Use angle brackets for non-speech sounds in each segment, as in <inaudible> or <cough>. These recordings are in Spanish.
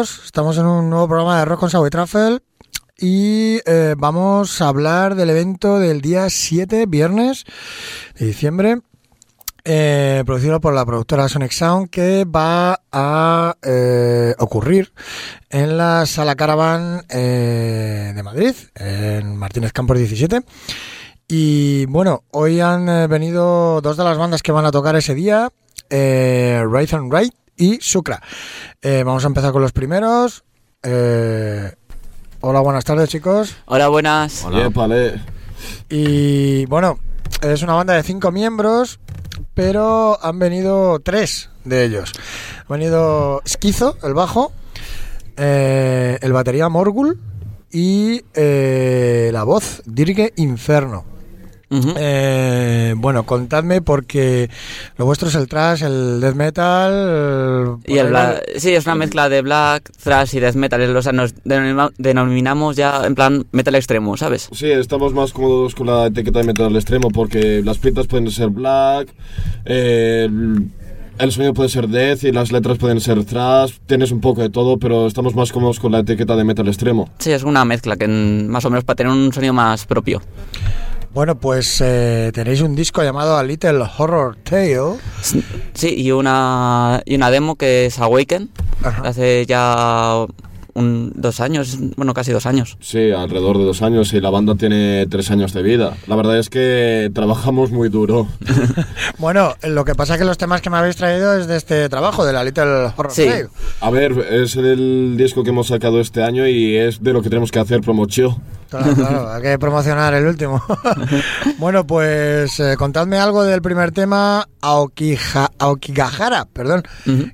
estamos en un nuevo programa de Rock con Subway Travel y eh, vamos a hablar del evento del día 7, viernes de diciembre, eh, producido por la productora Sonic Sound, que va a eh, ocurrir en la Sala Caravan de Madrid, en Martínez Campos 17. Y bueno, hoy han venido dos de las bandas que van a tocar ese día, eh, and Right y Sucra. Eh, vamos a empezar con los primeros. Eh, hola, buenas tardes chicos. Hola, buenas. Yépale. Y bueno, es una banda de cinco miembros, pero han venido tres de ellos. Ha venido Esquizo, el bajo, eh, el batería Morgul y eh, la voz Dirge Inferno. Eh, bueno, contadme porque lo vuestro es el trash, el death metal. y el bla- sí, es una mezcla de black, thrash y death metal. O sea, nos denomina- denominamos ya en plan metal extremo, ¿sabes? Sí, estamos más cómodos con la etiqueta de metal al extremo porque las pintas pueden ser black, eh, el, sonido puede ser death y las letras pueden ser thrash, tienes un poco de todo, pero estamos más cómodos con la etiqueta de metal extremo. Sí, es una mezcla que más o menos para tener un sonido más propio. Bueno, pues eh, tenéis un disco llamado A Little Horror Tale. Sí, y una, y una demo que es Awaken, Ajá. hace ya un, dos años, bueno, casi dos años. Sí, alrededor de dos años y la banda tiene tres años de vida. La verdad es que trabajamos muy duro. <laughs> Bueno, lo que pasa es que los temas que me habéis traído es de este trabajo, de la Little Horror Sí. A ver, es el disco que hemos sacado este año y es de lo que tenemos que hacer promoción. Claro, claro, <laughs> hay que promocionar el último. <laughs> bueno, pues eh, contadme algo del primer tema, Aokija, Aokigahara, perdón,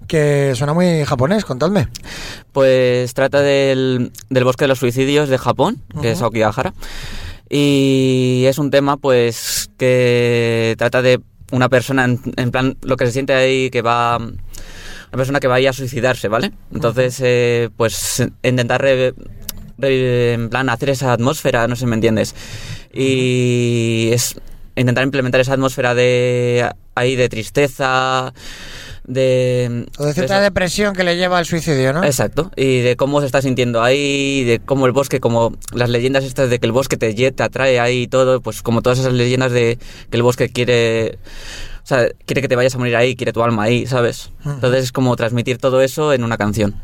que suena muy japonés, contadme. Pues trata del, del bosque de los suicidios de Japón, que es Aokigahara. Y es un tema, pues, que trata de una persona, en, en plan, lo que se siente ahí, que va. Una persona que va ahí a suicidarse, ¿vale? Entonces, eh, pues, intentar. re- re- en plan, hacer esa atmósfera, no sé si me entiendes. Y es intentar implementar esa atmósfera de. ahí, de tristeza. De. O de cierta depresión que le lleva al suicidio, ¿no? Exacto, y de cómo se está sintiendo ahí, de cómo el bosque, como las leyendas estas de que el bosque te, te atrae ahí y todo, pues como todas esas leyendas de que el bosque quiere, o sea, quiere que te vayas a morir ahí, quiere tu alma ahí, ¿sabes? Entonces es como transmitir todo eso en una canción.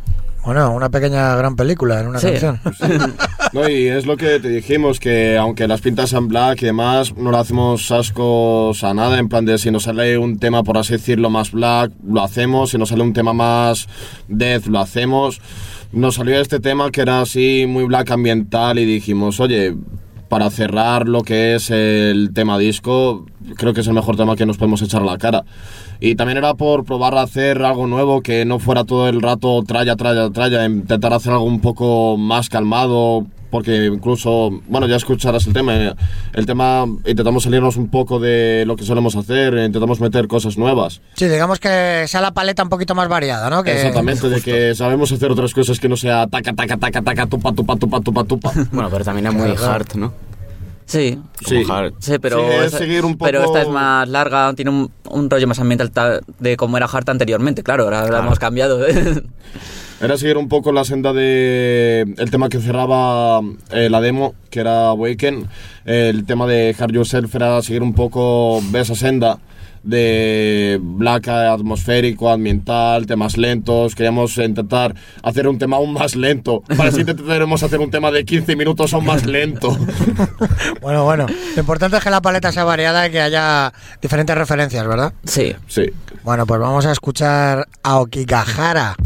Bueno, una pequeña gran película en una Sí. canción. <laughs> No, y es lo que te dijimos, que aunque las pintas sean black y demás, no le hacemos ascos a nada, en plan de si nos sale un tema, por así decirlo, más black, lo hacemos, si nos sale un tema más death, lo hacemos. Nos salió este tema que era así muy black ambiental y dijimos, oye, para cerrar lo que es el tema disco, creo que es el mejor tema que nos podemos echar a la cara. Y también era por probar a hacer algo nuevo, que no fuera todo el rato tralla, tralla, tralla, intentar hacer algo un poco más calmado, porque incluso, bueno, ya escucharás el tema. eh, El tema intentamos salirnos un poco de lo que solemos hacer, eh, intentamos meter cosas nuevas. Sí, digamos que sea la paleta un poquito más variada, ¿no? Que, Exactamente, de que sabemos hacer otras cosas que no sea taca, taca, taca, taca, tupa, tupa, tupa, tupa, tupa. <laughs> Bueno, pero también es muy hard, ¿no? Sí, hard. sí, pero, Sí, es un pero poco- esta es más larga, tiene un, un rollo más ambiental ta- de cómo era Hart anteriormente, claro, ahora la hemos cambiado. <laughs> Era seguir un poco la senda de el tema que cerraba eh, la demo, que era Awaken. El tema de Hard Yourself era seguir un poco esa senda de black atmosférico, ambiental, temas lentos. Queríamos intentar hacer un tema aún más lento. Para así intentaremos hacer un tema de 15 minutos aún más lento. <laughs> Bueno, bueno. Lo importante es que la paleta sea variada y que haya diferentes referencias, ¿verdad? sí. Sí. Bueno, pues vamos a escuchar a Okigahara.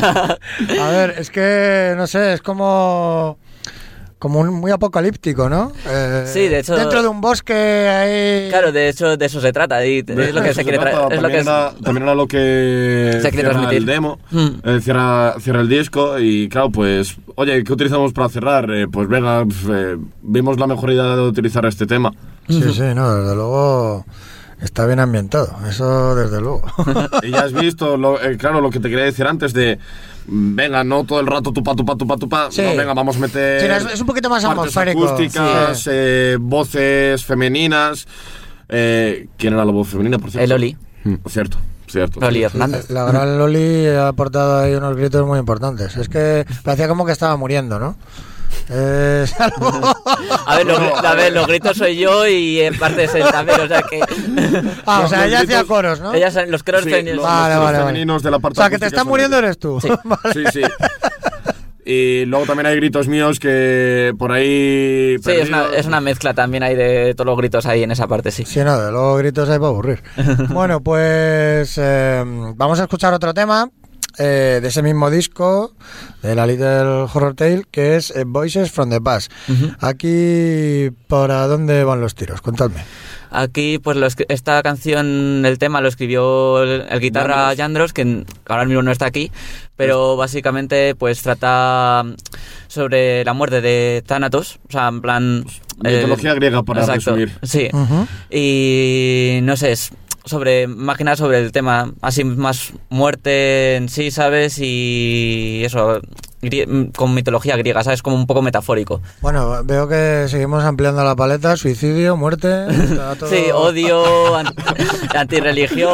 <laughs> A ver, es que, no sé, es como... Como un, muy apocalíptico, ¿no? Eh, Sí, de hecho- Dentro de un bosque ahí... Claro, de hecho, de eso se trata. Y De es lo que eso se quiere que también, es- era, también era lo que Se quiere transmitir. el demo, Mm. eh, cierra, cierra el disco y claro, pues, oye, ¿qué utilizamos para cerrar? Eh, pues venga, eh, vimos la mejor idea de utilizar este tema. Sí, sí, no, desde luego está bien ambientado, eso desde luego. <laughs> Y ya has visto, lo, eh, claro, lo que te quería decir antes de, mm, venga, no todo el rato tupa, tupa, tupa, tupa, Sí. no, venga, vamos a meter Sí, es- un poquito más atmosférico. acústicas, Sí. eh, voces femeninas. Eh, ¿Quién era la voz femenina, por cierto? El Oli. Mm, Cierto, cierto. Loli cierto. Hernández. La gran Loli ha aportado ahí unos gritos muy importantes. Es que parecía como que estaba muriendo, ¿no? Eh, <laughs> A ver, los, a ver, los gritos soy yo y en parte es él también, o sea que... <laughs> Ah, o Los- sea, los ella hacía coros, ¿no? Ellas, los coros Sí, femeninos. los- Vale, los vale, vale. de la parte O sea, que te acústica está son muriendo eres tú. Sí. <laughs> Vale. Sí, sí. Y luego también hay gritos míos que por ahí... Sí, es una, es una mezcla también ahí de todos los gritos ahí en esa parte, sí. Sí, no, de luego gritos hay para aburrir. bueno, pues eh, vamos a escuchar otro tema eh, de ese mismo disco, de la Little Horror Tale, que es eh, Voices from the Past. Aquí, ¿para dónde van los tiros? Contadme. Aquí, pues lo escri- esta canción, el tema lo escribió el, el guitarra Yandros, que ahora mismo no está aquí, pero básicamente pues trata sobre la muerte de Thanatos, o sea, en plan... eh, Mitología griega, para resumir. Sí, y no sé, es sobre, más que nada sobre el tema, así más muerte en sí, ¿sabes? Y eso, con mitología griega, ¿sabes? Como un poco metafórico. Bueno, veo que seguimos ampliando la paleta, suicidio, muerte. <laughs> todo- Sí, odio, an- <laughs> antirreligión,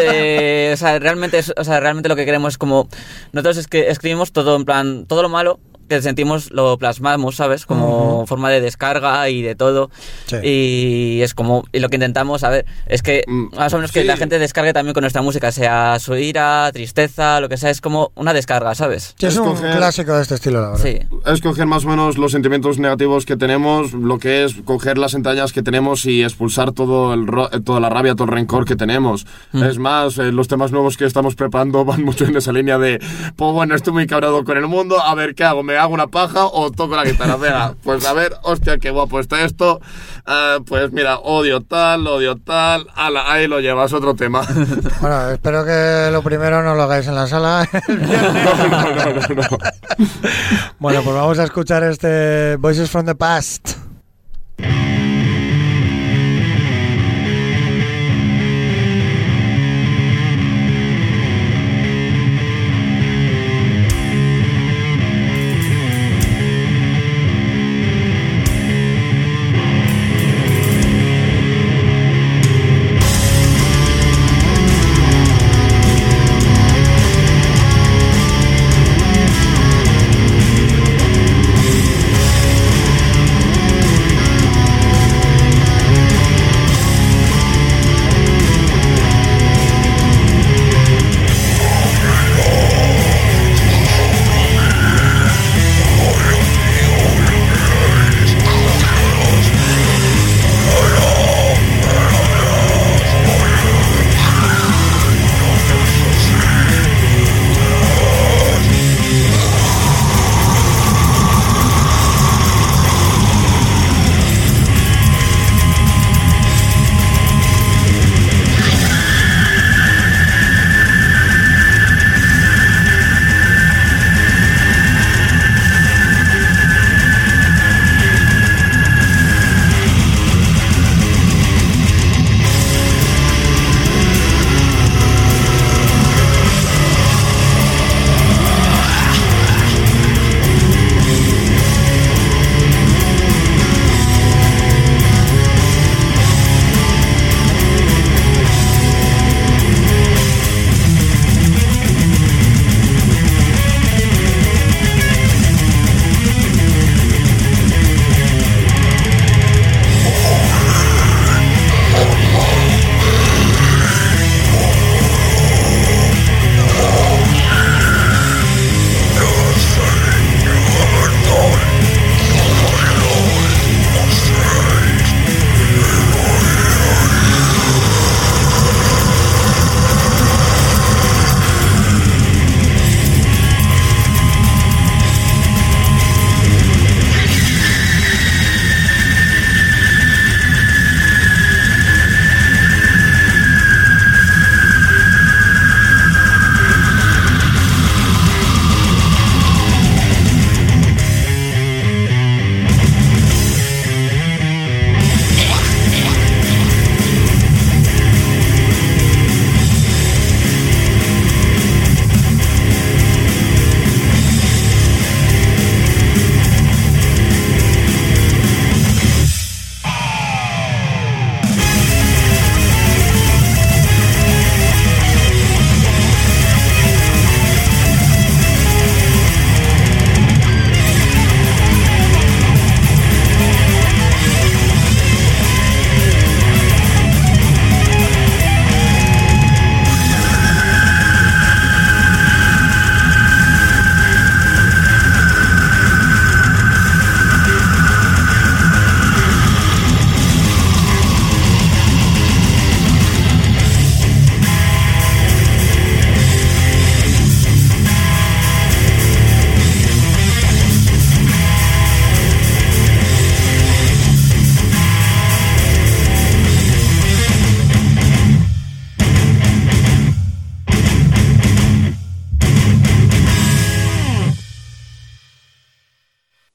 eh, o sea, realmente, es- o sea, realmente lo que queremos es como, nosotros es que escribimos todo en plan, todo lo malo que sentimos lo plasmamos, ¿sabes? Como forma de descarga y de todo. Sí. Y es como, y lo que intentamos, a ver, es que Mm, más o menos que sí. la gente descargue también con nuestra música, sea su ira, tristeza, lo que sea, es como una descarga, ¿sabes? Sí, es un clásico de este estilo, la verdad. Sí. Es coger más o menos los sentimientos negativos que tenemos, lo que es coger las entrañas que tenemos y expulsar todo el ro- eh, toda la rabia, todo el rencor que tenemos. Es más, eh, los temas nuevos que estamos preparando <laughs> van mucho en esa línea de, pues bueno, estoy muy cabreado con el mundo, a ver qué hago, me hago una paja o toco la guitarra. Venga, pues a ver, hostia, qué guapo está esto. Ah, pues mira, odio tal, odio tal, ala, ahí lo llevas, otro tema. <laughs> Bueno, espero que lo primero no lo hagáis en la sala. <laughs> no, no, no, no, no. bueno, pues vamos a escuchar este Voices from the Past.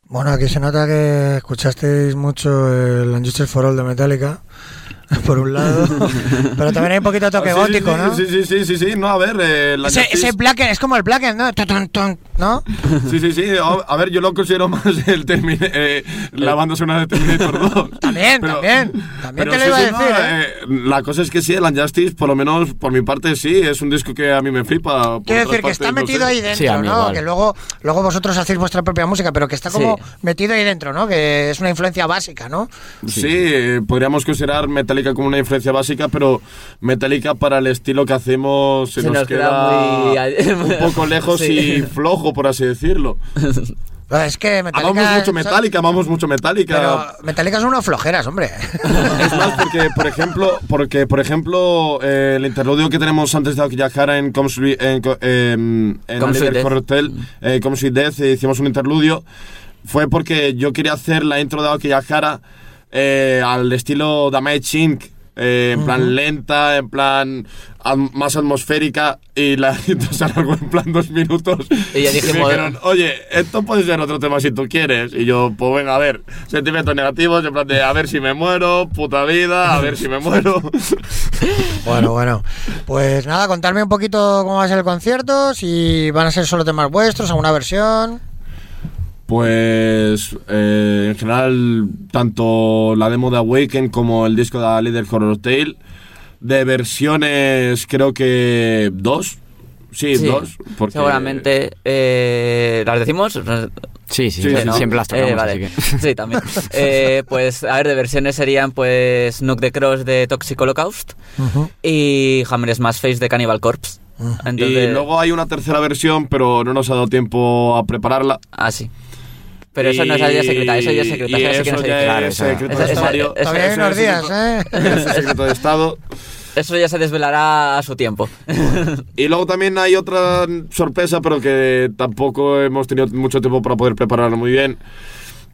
Bueno, aquí se nota que escuchasteis mucho el Unjustice for All de Metallica, <laughs> por un lado, pero también hay un poquito de toque Ah, Sí, sí, gótico, sí, ¿no? Sí, sí, sí, sí, sí, no, a ver, eh, la Ese, Justice- ese Blacken es como el Blacken, ¿no? Tun, tun, tun, ¿No? Sí, sí, sí, a ver, yo lo considero más el Termin eh, la banda sonora de Terminator 2. También, también, también te lo sí, iba a decir, no, ¿eh? eh, La cosa es que sí, el Unjustice, por lo menos por mi parte, sí, es un disco que a mí me flipa. Quiero decir que está no metido sé. ahí dentro, Sí, a mí ¿no? igual. Que luego, luego vosotros hacéis vuestra propia música, pero que está como Sí. metido ahí dentro, ¿no? Que es una influencia básica, ¿no? Sí, eh, podríamos considerar Metallica como una influencia básica, pero Metallica para el estilo que hacemos se, Se nos, nos queda, queda muy- un poco <laughs> lejos Sí. y flojo, por así decirlo. Es que Metallica... Amamos mucho Metallica, amamos mucho Metallica. Pero Metallica son unos flojeras, hombre. Es más, <laughs> porque, por ejemplo, porque, por ejemplo eh, el interludio que tenemos antes de Akiyahara en Come Sweet, en, em, en Death. Hotel, eh, Death, eh, hicimos un interludio, fue porque yo quería hacer la intro de Akiyahara eh, al estilo Damage Inc., eh, en plan lenta, en plan am- más atmosférica, y la <laughs> intro se alargó en plan dos minutos. Y ya me dijimos- dijeron, oye, esto puede ser otro tema si tú quieres. Y yo, pues venga, a ver, sentimientos negativos, en plan de a ver si me muero, puta vida, a ver si me muero. <laughs> Bueno, bueno. Pues nada, contarme un poquito cómo va a ser el concierto, si van a ser solo temas vuestros, alguna versión. Pues eh, en general, tanto la demo de Awaken como el disco de Leader Horror Tale, de versiones creo que dos. Sí, Sí, dos. Porque Seguramente. Eh, ¿Las decimos? Sí, sí, Sí, sí, sí, ¿no? siempre las tocamos, Eh, vale. así que... <laughs> Sí, también. <laughs> Eh, pues, a ver, de versiones serían, pues, Nuke the Cross de Toxic Holocaust y Hammer Smash Face de Cannibal Corpse. Entonces, Y luego hay una tercera versión, pero no nos ha dado tiempo a prepararla. Ah, sí. Pero eso no es ya secreta, eso ya es secreta. Y eso sí que no eso se ya dice. Claro, es esa- secreto de esa- Todavía hay Eso unos días, ¿eh? <laughs> eso es secreto de Estado. Eso ya se desvelará a su tiempo. <laughs> Y luego también hay otra sorpresa, pero que tampoco hemos tenido mucho tiempo para poder prepararlo muy bien.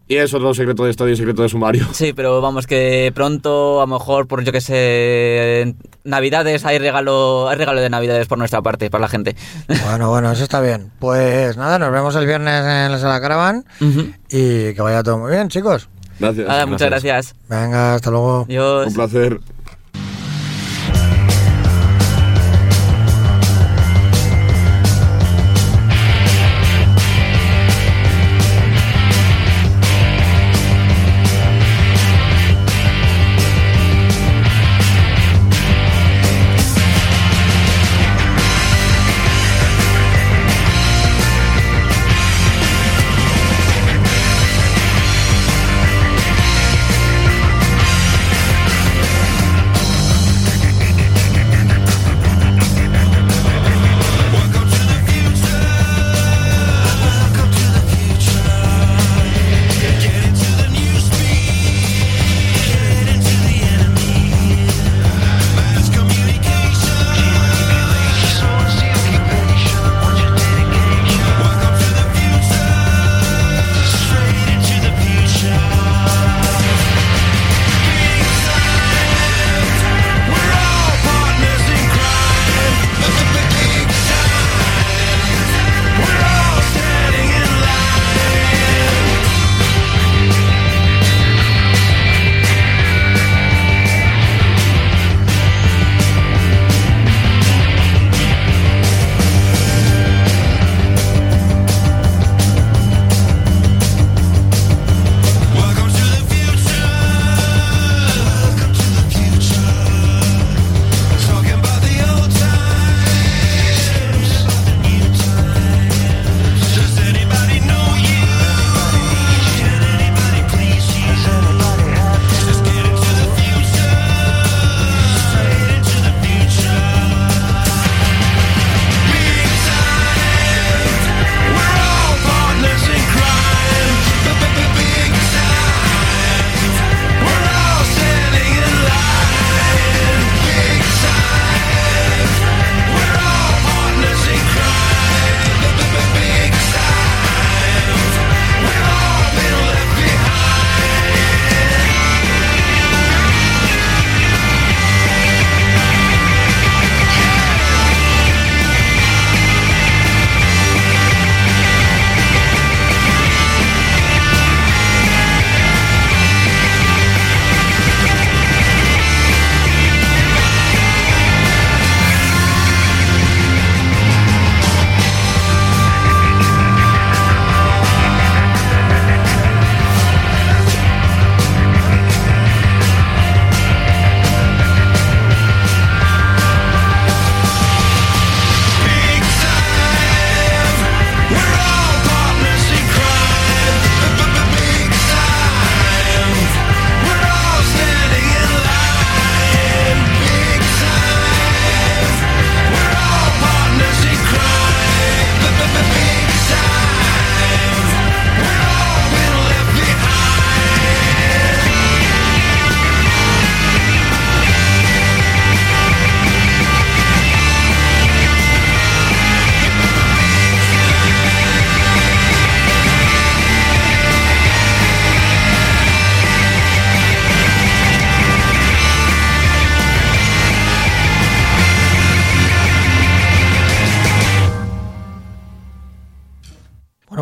Y es otro secreto de Estado y secreto de sumario. Sí, pero vamos que pronto, a lo mejor por yo que sé, Navidades hay regalo, hay regalo de Navidades por nuestra parte para la gente. Bueno, bueno, eso está bien. Pues nada, nos vemos el viernes en la sala Caravan y que vaya todo muy bien, chicos. Gracias. Nada, muchas gracias. Venga, hasta luego. Adiós. Un placer.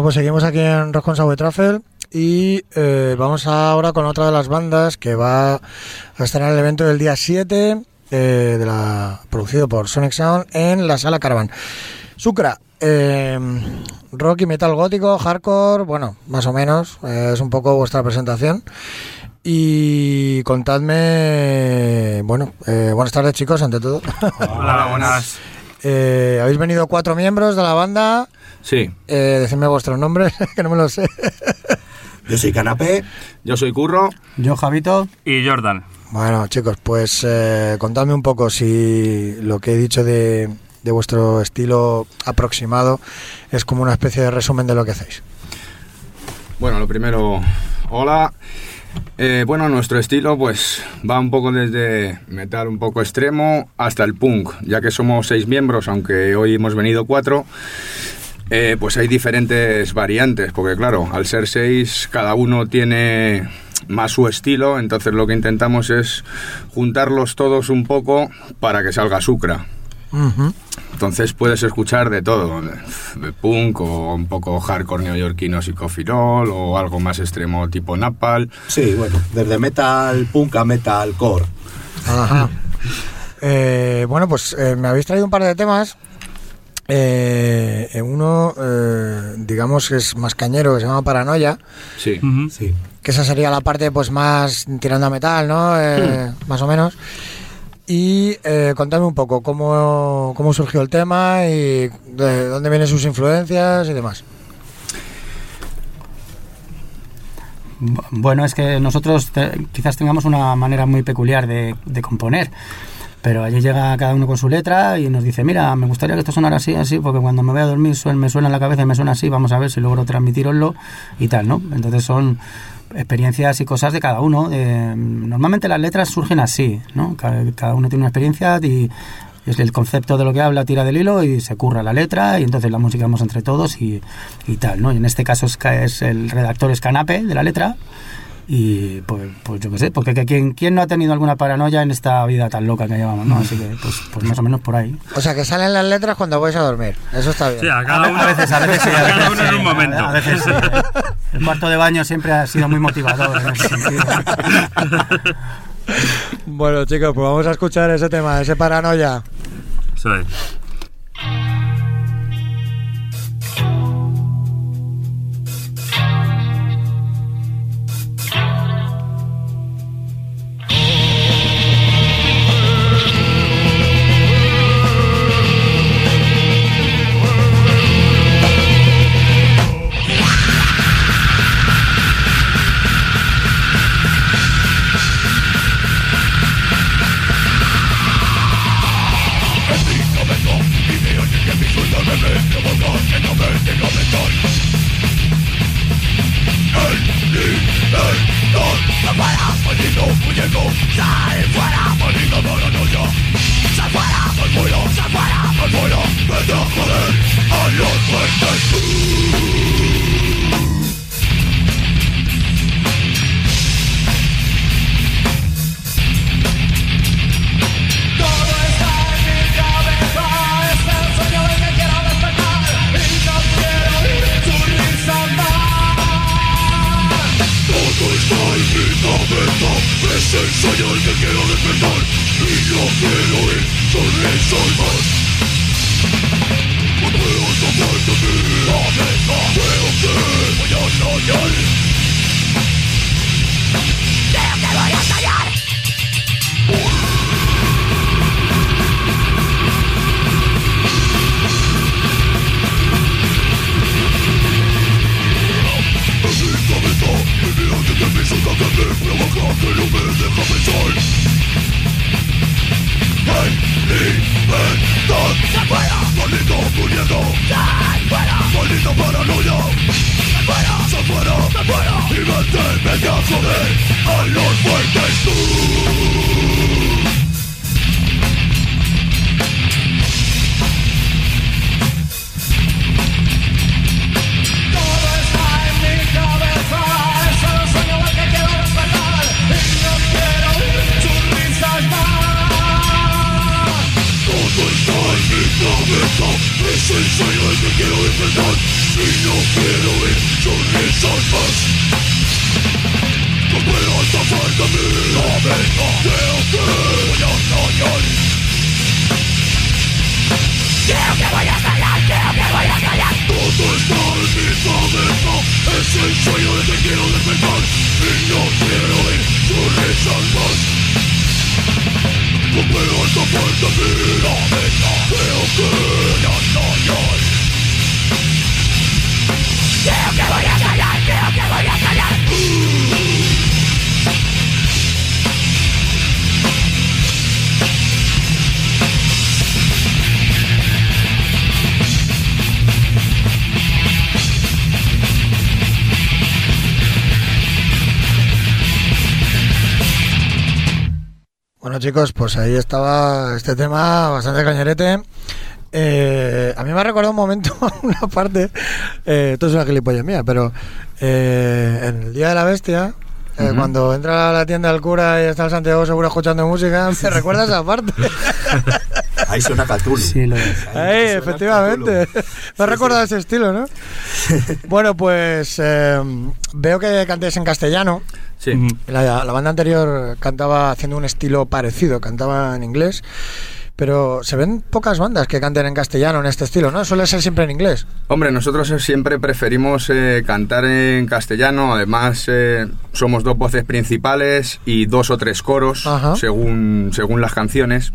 Pues seguimos aquí en Rock con Truffle y eh, vamos ahora con otra de las bandas que va a estar en el evento del día 7, eh, de la, producido por Sonic Sound, en la sala Caravan. Sucra, eh, rock y metal gótico, hardcore, bueno, más o menos, eh, es un poco vuestra presentación. Y contadme, bueno, eh, buenas tardes chicos, ante todo. Hola, buenas. <laughs> Habéis venido cuatro miembros de la banda, Sí, eh, decidme vuestros nombres, <laughs> que no me lo sé. Yo soy Canapé. yo soy Curro. Yo, Javito. Y Jordan. Bueno, chicos, pues eh, contadme un poco si lo que he dicho de, de vuestro estilo aproximado es como una especie de resumen de lo que hacéis. Bueno, lo primero, hola. Eh, bueno, nuestro estilo pues va un poco desde metal un poco extremo hasta el punk, ya que somos seis miembros, aunque hoy hemos venido cuatro. Eh, pues hay diferentes variantes, porque claro, al ser seis, cada uno tiene más su estilo, entonces lo que intentamos es juntarlos todos un poco para que salga Sucra. Entonces puedes escuchar de todo, de, de punk o un poco hardcore neoyorquino psicofirol o algo más extremo tipo Napal. Sí, bueno, desde metal punk a metal core. Ajá. Eh, bueno, pues eh, me habéis traído un par de temas. Eh, uno, eh, digamos que es más cañero, que se llama Paranoia, Sí. Sí. que esa sería la parte pues más tirando a metal, ¿no? Eh, Más o menos. Y eh, contadme un poco cómo, cómo surgió el tema y de dónde vienen sus influencias y demás. Bu- Bueno, es que nosotros te- quizás tengamos una manera muy peculiar de, de componer, pero allí llega cada uno con su letra y nos dice, mira, me gustaría que esto sonara así, así, porque cuando me voy a dormir me suena en la cabeza y me suena así, vamos a ver si logro transmitiroslo y tal, ¿no? Entonces son experiencias y cosas de cada uno. eh, normalmente las letras surgen así, ¿no? Cada, cada uno tiene una experiencia y es el concepto de lo que habla tira del hilo y se curra la letra y entonces la música vamos entre todos y, y tal, ¿no? Y en este caso es, es el redactor es Canape de la letra y pues, pues yo qué sé, porque que- ¿quién, quién no ha tenido alguna paranoia en esta vida tan loca que llevamos, ¿no? Así que pues, pues más o menos por ahí. O sea, que salen las letras cuando vais a dormir. Eso está bien. Sí, a cada uno, A veces, a veces sí, a cada veces uno en sí, un momento. A veces sí. El cuarto de baño siempre ha sido muy motivador en ese sentido. Bueno, chicos, pues vamos a escuchar ese tema, ese Paranoia. Eso español. Creo que voy a. Es el sueño el que Bueno chicos, pues ahí estaba este tema bastante cañerete. Eh, a mí me ha recordado un momento, <laughs> una parte, eh, esto es una gilipollas mía, pero eh, en el Día de la Bestia, eh, cuando entra a la tienda del cura y está el Santiago Seguro escuchando música, <laughs> me recuerda esa parte. <laughs> Ahí suena Cthulhu. Sí, lo es. Ahí, efectivamente. Me ha recordado ese estilo, ¿no? Bueno, pues eh, veo que cantéis en castellano. Sí. La, la banda anterior cantaba haciendo un estilo parecido, cantaba en inglés. Pero se ven pocas bandas que canten en castellano en este estilo, ¿no? Suele ser siempre en inglés. Hombre, nosotros siempre preferimos eh, cantar en castellano, además eh, somos dos voces principales y dos o tres coros Ajá. según, según las canciones.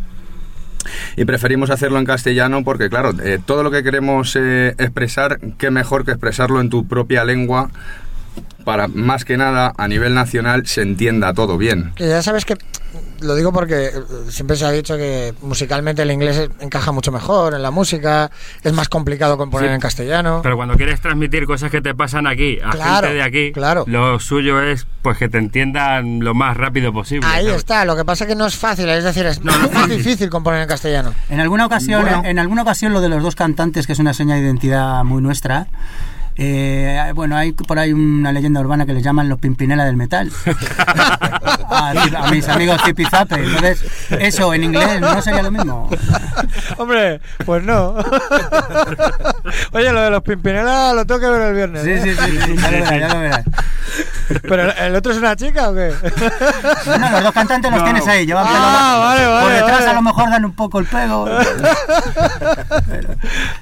Y preferimos hacerlo en castellano porque, claro, eh, todo lo que queremos expresar, qué mejor que expresarlo en tu propia lengua para, más que nada, a nivel nacional, se entienda todo bien. Que ya sabes que lo digo porque eh, siempre se ha dicho que musicalmente el inglés encaja mucho mejor en la música, es más complicado componer Sí. en castellano. Pero cuando quieres transmitir cosas que te pasan aquí a Claro, gente de aquí, claro. lo suyo es pues que te entiendan lo más rápido posible. Ahí ¿sabes? está, lo que pasa es que no es fácil, es decir, es, No, fácil. difícil componer en castellano. En alguna ocasión, Bueno. en alguna ocasión lo de los dos cantantes, que es una seña de identidad muy nuestra. Eh, bueno, hay por ahí una leyenda urbana que les llaman los Pimpinela del metal. <laughs> a, a mis amigos Zipizape. Entonces, eso en inglés no sería lo mismo. <laughs> Hombre, pues no. <laughs> Oye, lo de los Pimpinela lo tengo que ver el viernes. Sí, ¿eh? sí, sí, sí, ya lo verás, ya lo verás. ¿Pero el- otro es una chica o qué? Bueno, los dos cantantes los No. tienes ahí, llevan Ah, pelo largo. vale, vale, Por detrás vale. a lo mejor dan un poco el pego. <laughs>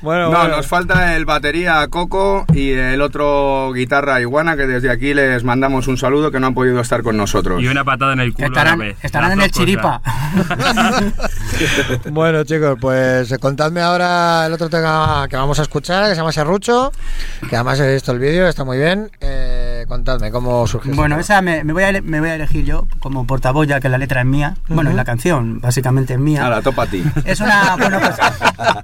Bueno, No, bueno. nos falta el batería Coco y el otro guitarra Iguana, que desde aquí les mandamos un saludo que no han podido estar con nosotros. Y una patada en el culo a Estarán, la vez. estarán en el chiripa. <laughs> Bueno, chicos, pues eh, contadme ahora el otro tema que vamos a escuchar, que se llama Serrucho, que además he visto el vídeo, está muy bien. Eh, contadme cómo surgió. Bueno, esa me, me voy a, ele- me voy a elegir yo como portavoz, ya que la letra es mía. Bueno, y la canción básicamente es mía. Ahora, topa a ti. Es una. <laughs> Bueno, pues,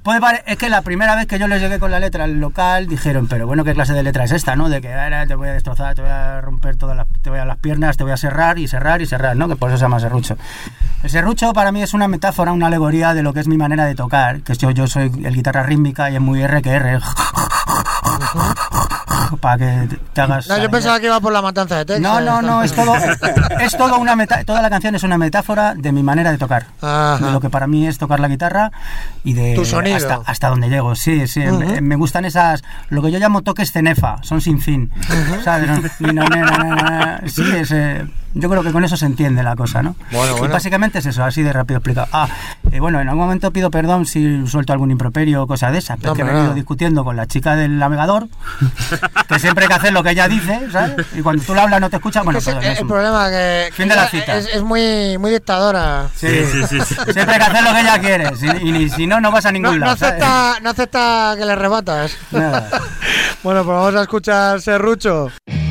puede pare- es que la primera vez que yo les llegué con la letra al local dijeron, pero bueno, ¿qué clase de letra es esta, no? De que ahora te voy a destrozar, te voy a romper todas las, te voy a las piernas, te voy a cerrar y cerrar y cerrar, ¿no? Que por eso se llama serrucho. El serrucho para mí es una metáfora, una alegoría de lo que es mi manera de tocar, que yo, yo soy el guitarra rítmica y es muy R que R. <laughs> Para que te hagas. No, yo pensaba que iba por la matanza de Texas. No, no, no, es todo, <laughs> es todo una meta, toda la canción es una metáfora de mi manera de tocar, Ajá. de lo que para mí es tocar la guitarra y de Tu sonido. hasta, hasta donde llego. Sí, sí, me, me gustan esas, lo que yo llamo toques cenefa, son sin fin, ¿sabes? No, ni no, na, na. Sí, es, eh, yo creo que con eso se entiende la cosa, ¿no? Bueno, Y bueno. básicamente es eso, así de rápido explicado. Ah, eh, bueno, en algún momento pido perdón si suelto algún improperio o cosa de esas, No, porque hombre, me he ido no. discutiendo con la chica del navegador, <laughs> que siempre hay que hacer lo que ella dice, ¿sabes? Y cuando tú le hablas no te escucha, bueno, Es que perdón, el, es el un- problema que, Fin que de la cita. Es, es muy, muy dictadora. Sí, Sí, sí, sí. <laughs> Siempre hay que hacer lo que ella quiere. Si, y ni- si no, no vas a ningún no lado. no acepta que le rebatas. Nada. <laughs> bueno, pues vamos a escuchar Serrucho. Serrucho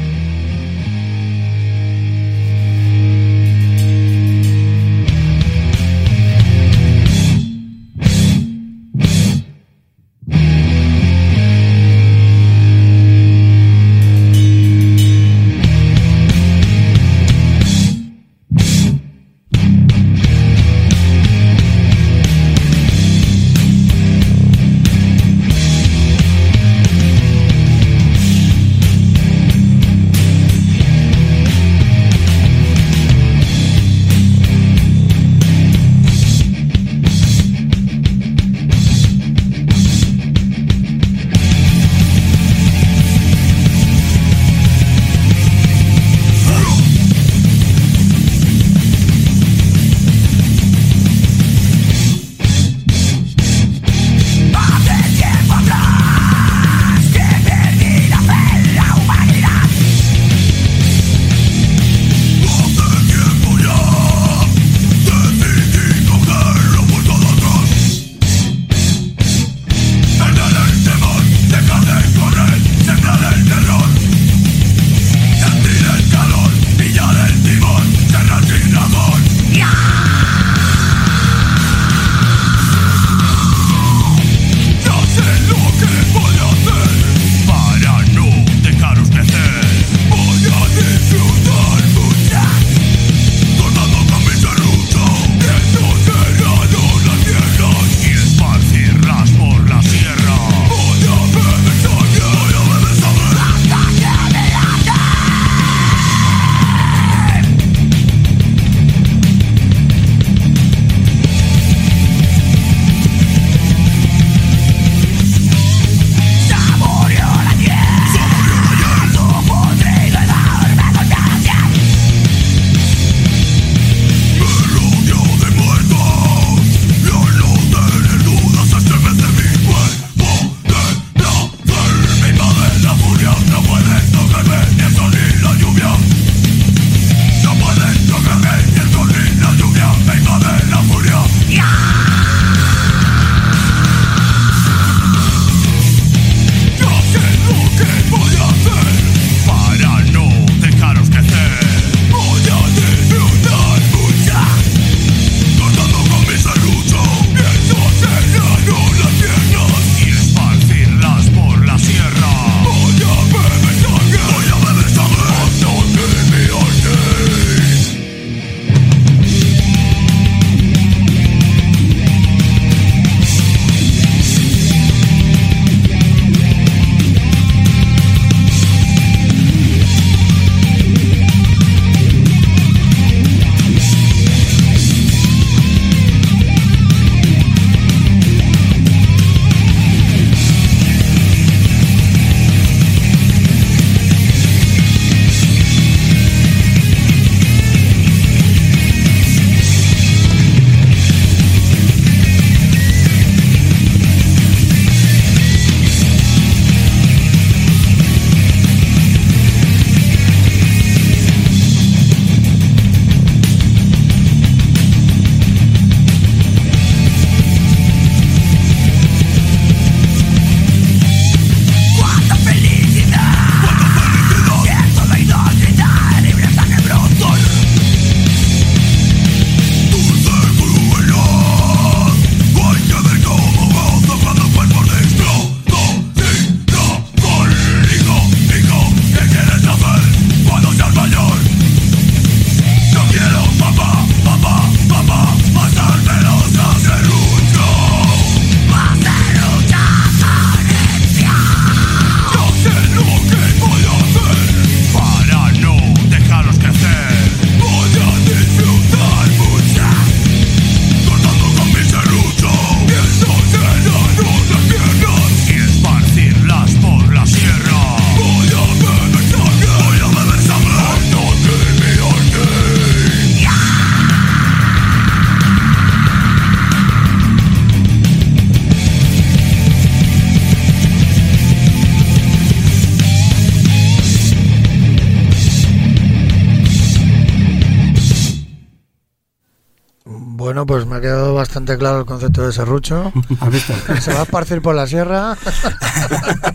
bastante claro el concepto de serrucho. ¿Has visto? Se va a esparcir por la sierra. <laughs>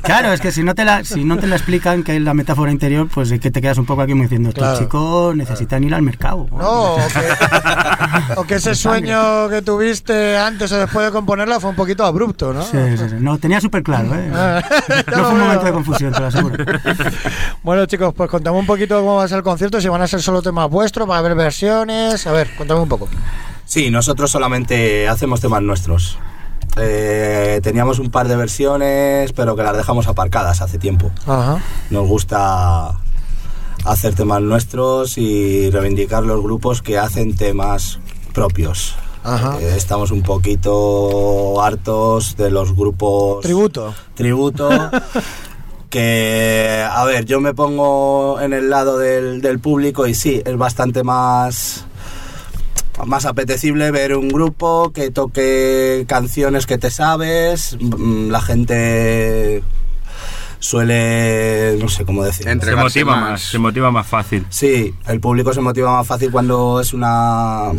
Claro, es que si no te la, si no te la explican que es la metáfora interior, pues es que te quedas un poco aquí diciendo, estos Claro. chicos necesitan ir al mercado. No, o que, <laughs> o que ese sueño que tuviste antes o después de componerla fue un poquito abrupto, ¿no? Sí, sí, sí. No, tenía súper claro, ¿eh? Ah, No lo fue un momento de confusión, te lo aseguro. <laughs> Bueno, chicos, pues contame un poquito cómo va a ser el concierto, si van a ser solo temas vuestros, va a haber versiones. A ver, contame un poco. Sí, nosotros solamente hacemos temas nuestros. Eh, teníamos un par de versiones, pero que las dejamos aparcadas hace tiempo. Ajá. Nos gusta hacer temas nuestros y reivindicar los grupos que hacen temas propios. Ajá. Eh, estamos un poquito hartos de los grupos Tributo. tributo. <laughs> que, a ver, yo me pongo en el lado del, del público y sí, es bastante más más apetecible ver un grupo que toque canciones que te sabes, mm, la gente suele, no sé cómo decir. Se motiva más. más, se motiva más fácil. Sí, el público se motiva más fácil cuando es una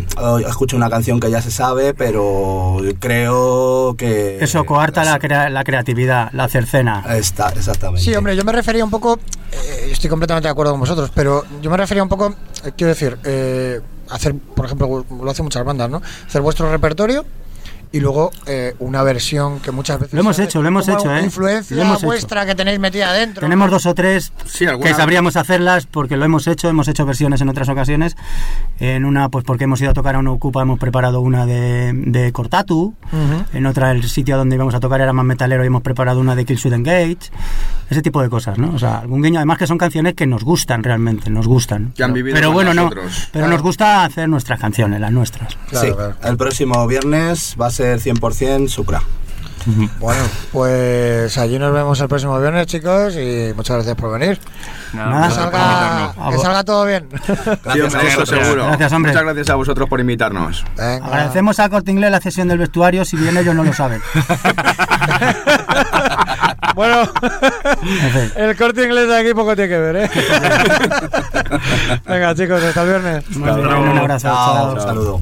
escucha una canción que ya se sabe, pero creo que Eso coarta la, crea- la creatividad, la cercena. Está, exactamente. Sí, hombre, yo me refería un poco, eh, estoy completamente de acuerdo con vosotros, pero yo me refería un poco, eh, quiero decir, eh, hacer, por ejemplo, lo hacen muchas bandas, ¿no? Hacer vuestro repertorio y luego eh, una versión que muchas veces... Lo hemos ¿sabes? hecho, lo hemos hecho, ¿eh? Influencia Lo hemos hecho. vuestra que tenéis metida adentro. Tenemos dos o tres Sí, que sabríamos hacerlas porque lo hemos hecho, hemos hecho versiones en otras ocasiones. En una, pues porque hemos ido a tocar a una Ocupa, hemos preparado una de, de Cortatu. Ujú. En otra, el sitio donde íbamos a tocar era más metalero y hemos preparado una de Kill Sweden Engage. Ese tipo de cosas, ¿no? O sea, algún guiño, además que son canciones que nos gustan realmente, nos gustan. Que han vivido pero con bueno, no. nosotros. Pero nos gusta hacer nuestras canciones, las nuestras. Claro, sí, claro. el próximo viernes va a ser 100% Sucra. Bueno, pues allí nos vemos el próximo viernes, chicos, y muchas gracias por venir. Nada, Nada, salga. A que salga todo bien. Sí, hombre, eso Gracias. seguro. Gracias, hombre. Muchas gracias a vosotros por invitarnos. Venga. Agradecemos a Corte Inglés la cesión del vestuario, si bien ellos no lo saben. <laughs> bueno, <laughs> el corte inglés de aquí poco tiene que ver, ¿eh? <laughs> Venga, chicos, hasta el viernes. Un abrazo. Chao, chao. un saludo.